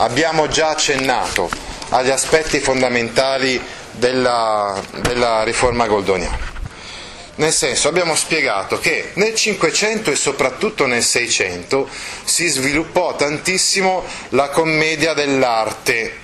Abbiamo già accennato agli aspetti fondamentali della, della riforma goldoniana. Nel senso, abbiamo spiegato che nel 500 e soprattutto nel 600 si sviluppò tantissimo la commedia dell'arte,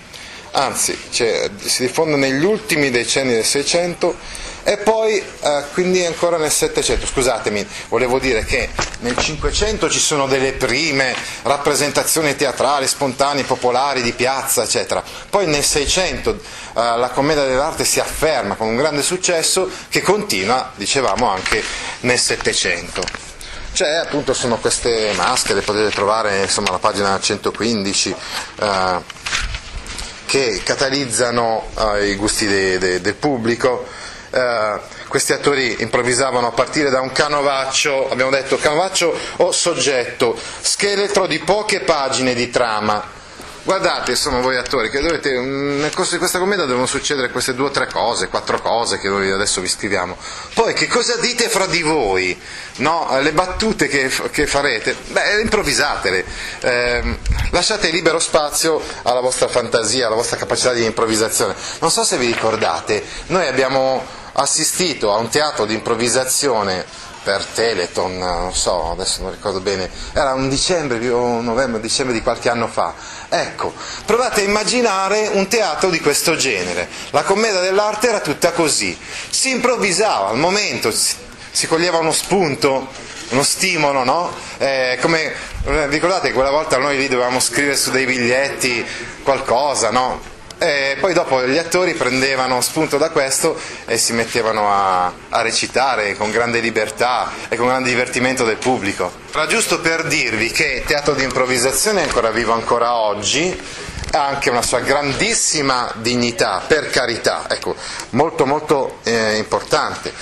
anzi cioè, si diffonde negli ultimi decenni del 600 e poi eh, quindi ancora nel 700, scusatemi, volevo dire che nel 500 ci sono delle prime rappresentazioni teatrali, spontanee, popolari, di piazza, eccetera. Poi nel 600 eh, la commedia dell'arte si afferma con un grande successo che continua, dicevamo, anche nel 700. Cioè, appunto, sono queste maschere, potete trovare insomma alla pagina 115. Eh, che catalizzano eh, i gusti de, de, del pubblico, eh, questi attori improvvisavano a partire da un canovaccio, abbiamo detto canovaccio o soggetto, scheletro di poche pagine di trama. Guardate, insomma, voi attori, che dovete, nel corso di questa commedia devono succedere queste due o tre cose, quattro cose che noi adesso vi scriviamo. Poi che cosa dite fra di voi? No, le battute che, che farete, beh, improvvisatele, eh, lasciate libero spazio alla vostra fantasia, alla vostra capacità di improvvisazione. Non so se vi ricordate, noi abbiamo assistito a un teatro di improvvisazione per Teleton, non so, adesso non ricordo bene, era un dicembre o novembre, dicembre di qualche anno fa. Ecco, provate a immaginare un teatro di questo genere. La commedia dell'arte era tutta così. Si improvvisava al momento, si coglieva uno spunto, uno stimolo, no? Eh, come, ricordate quella volta noi lì dovevamo scrivere su dei biglietti qualcosa, no? E poi dopo gli attori prendevano spunto da questo e si mettevano a, a, recitare con grande libertà e con grande divertimento del pubblico. Era giusto per dirvi che teatro di improvvisazione è ancora vivo ancora oggi, ha anche una sua grandissima dignità, per carità, ecco, molto molto eh, importante.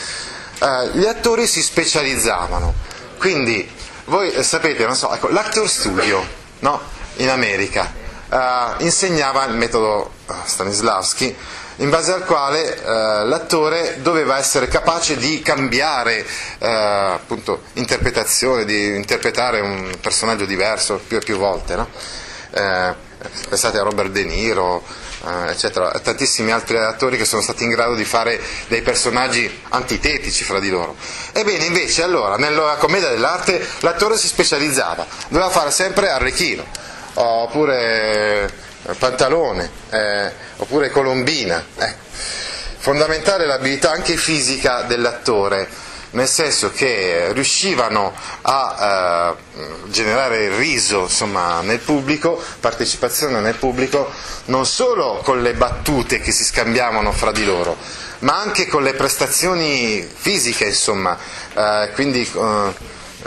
Eh, gli attori si specializzavano, quindi voi sapete, non so, ecco, l'Actor Studio no? in America Uh, insegnava il metodo eh, Stanislavski in base al quale uh, l'attore doveva essere capace di cambiare uh, appunto, interpretazione, di interpretare un personaggio diverso più e più volte. No? pensate a Robert De Niro, eccetera, tantissimi altri attori che sono stati in grado di fare dei personaggi antitetici fra di loro. Ebbene, invece, allora, nella commedia dell'arte l'attore si specializzava, doveva fare sempre Arrechino oppure eh, pantalone, eh, oppure colombina. Eh. Fondamentale l'abilità anche fisica dell'attore, nel senso che riuscivano a eh, generare il riso insomma, nel pubblico, partecipazione nel pubblico, non solo con le battute che si scambiavano fra di loro, ma anche con le prestazioni fisiche, insomma, eh, quindi eh,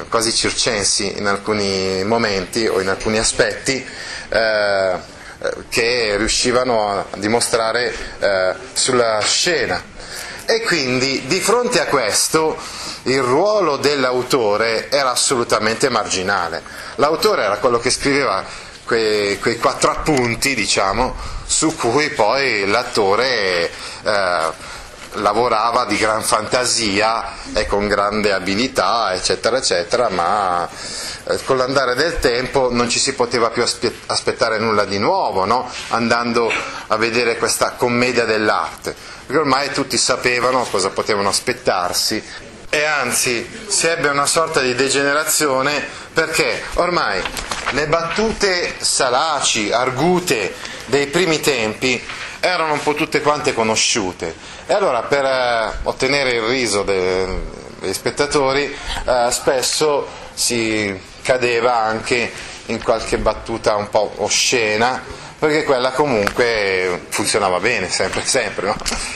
quasi circensi in alcuni momenti o in alcuni aspetti eh, che riuscivano a dimostrare eh, sulla scena. E quindi di fronte a questo il ruolo dell'autore era assolutamente marginale. L'autore era quello che scriveva quei, quei quattro appunti, diciamo, su cui poi l'attore eh, lavorava di gran fantasia e con grande abilità, eccetera, eccetera, ma eh, con l'andare del tempo non ci si poteva più aspettare nulla di nuovo, no? andando a vedere questa commedia dell'arte, perché ormai tutti sapevano cosa potevano aspettarsi. E anzi si ebbe una sorta di degenerazione perché ormai le battute salaci, argute dei primi tempi erano un po' tutte quante conosciute e allora per eh, ottenere il riso de, degli spettatori eh, spesso si cadeva anche in qualche battuta un po' oscena perché quella comunque funzionava bene, sempre, sempre, no?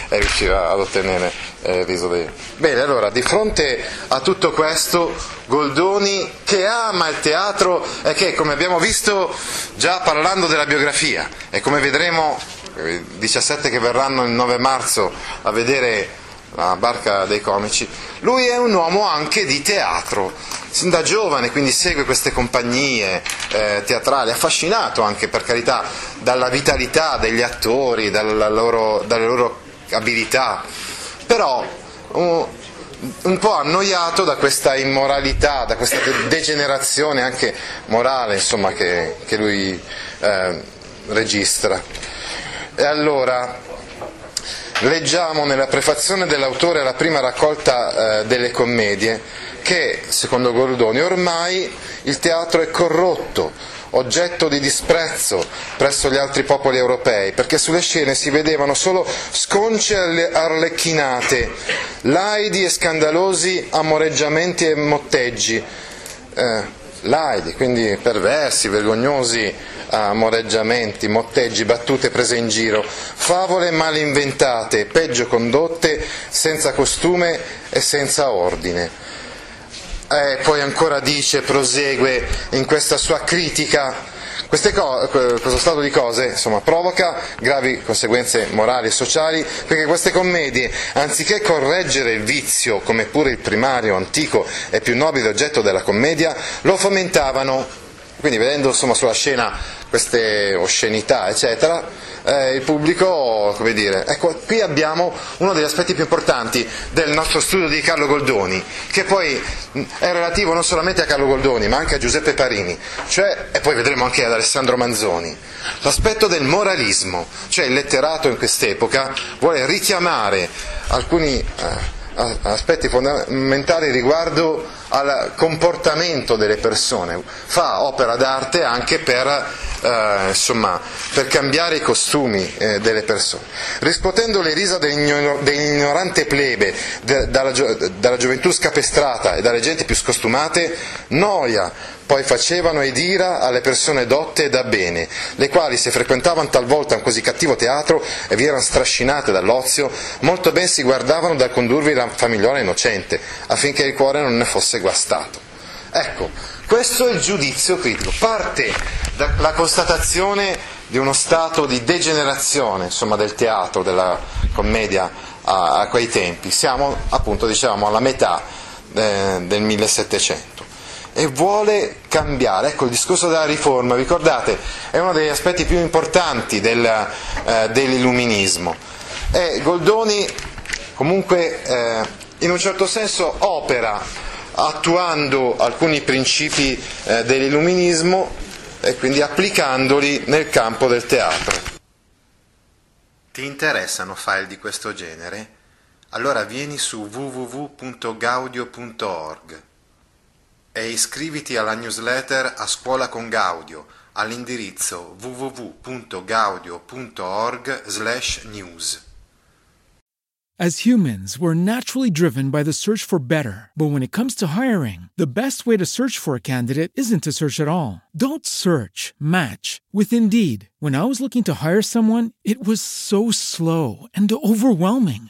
e riusciva ad ottenere eh, il riso dei... Bene, allora, di fronte a tutto questo, Goldoni, che ama il teatro e che, come abbiamo visto già parlando della biografia, e come vedremo 17 che verranno il 9 marzo a vedere la barca dei comici, lui è un uomo anche di teatro, sin da giovane, quindi segue queste compagnie eh, teatrali, affascinato anche per carità dalla vitalità degli attori, loro, dalle loro abilità, però un, un po' annoiato da questa immoralità, da questa degenerazione anche morale insomma, che, che, lui eh, registra. E allora leggiamo nella prefazione dell'autore alla prima raccolta eh, delle commedie che, secondo Goldoni, ormai il teatro è corrotto, oggetto di disprezzo presso gli altri popoli europei, perché sulle scene si vedevano solo sconce arlecchinate, laidi e scandalosi amoreggiamenti e motteggi, eh, laidi, quindi perversi, vergognosi amoreggiamenti, motteggi, battute prese in giro, favole mal inventate, peggio condotte, senza costume e senza ordine. E poi ancora dice, prosegue in questa sua critica Co- questo stato di cose insomma, provoca gravi conseguenze morali e sociali perché queste commedie, anziché correggere il vizio, come pure il primario, antico e più nobile oggetto della commedia, lo fomentavano. Quindi vedendo insomma, sulla scena queste oscenità, eccetera, eh, il pubblico, come dire, ecco, qui abbiamo uno degli aspetti più importanti del nostro studio di Carlo Goldoni, che poi è relativo non solamente a Carlo Goldoni, ma anche a Giuseppe Parini, cioè, e poi vedremo anche ad Alessandro Manzoni, l'aspetto del moralismo, cioè il letterato in quest'epoca vuole richiamare alcuni eh, aspetti fondamentali riguardo al comportamento delle persone, fa opera d'arte anche per, eh, insomma, per cambiare i costumi eh, delle persone. Riscuotendo le risa dell'ignorante plebe, de, dalla, dalla gioventù scapestrata e dalle genti più scostumate, noia, poi facevano ed ira alle persone dotte e da bene, le quali se frequentavano talvolta un così cattivo teatro e vi erano strascinate dall'ozio, molto ben si guardavano dal condurvi la famigliola innocente, affinché il cuore non ne fosse guastato. Ecco, questo è il giudizio critico, parte dalla constatazione di uno stato di degenerazione insomma, del teatro, della commedia a, a, quei tempi. Siamo appunto diciamo, alla metà eh, del 1700 e vuole cambiare. Ecco, il discorso della riforma, ricordate, è uno degli aspetti più importanti del, eh, dell'illuminismo. E Goldoni comunque eh, in un certo senso opera attuando alcuni principi eh, dell'illuminismo e quindi applicandoli nel campo del teatro. Ti interessano file di questo genere? Allora vieni su www.gaudio.org e iscriviti alla newsletter A Scuola con Gaudio all'indirizzo www.gaudio.org/news. As humans, we're naturally driven by the search for better. But when it comes to hiring, the best way to search for a candidate isn't to search at all. Don't search, match with Indeed. When I was looking to hire someone, it was so slow and overwhelming.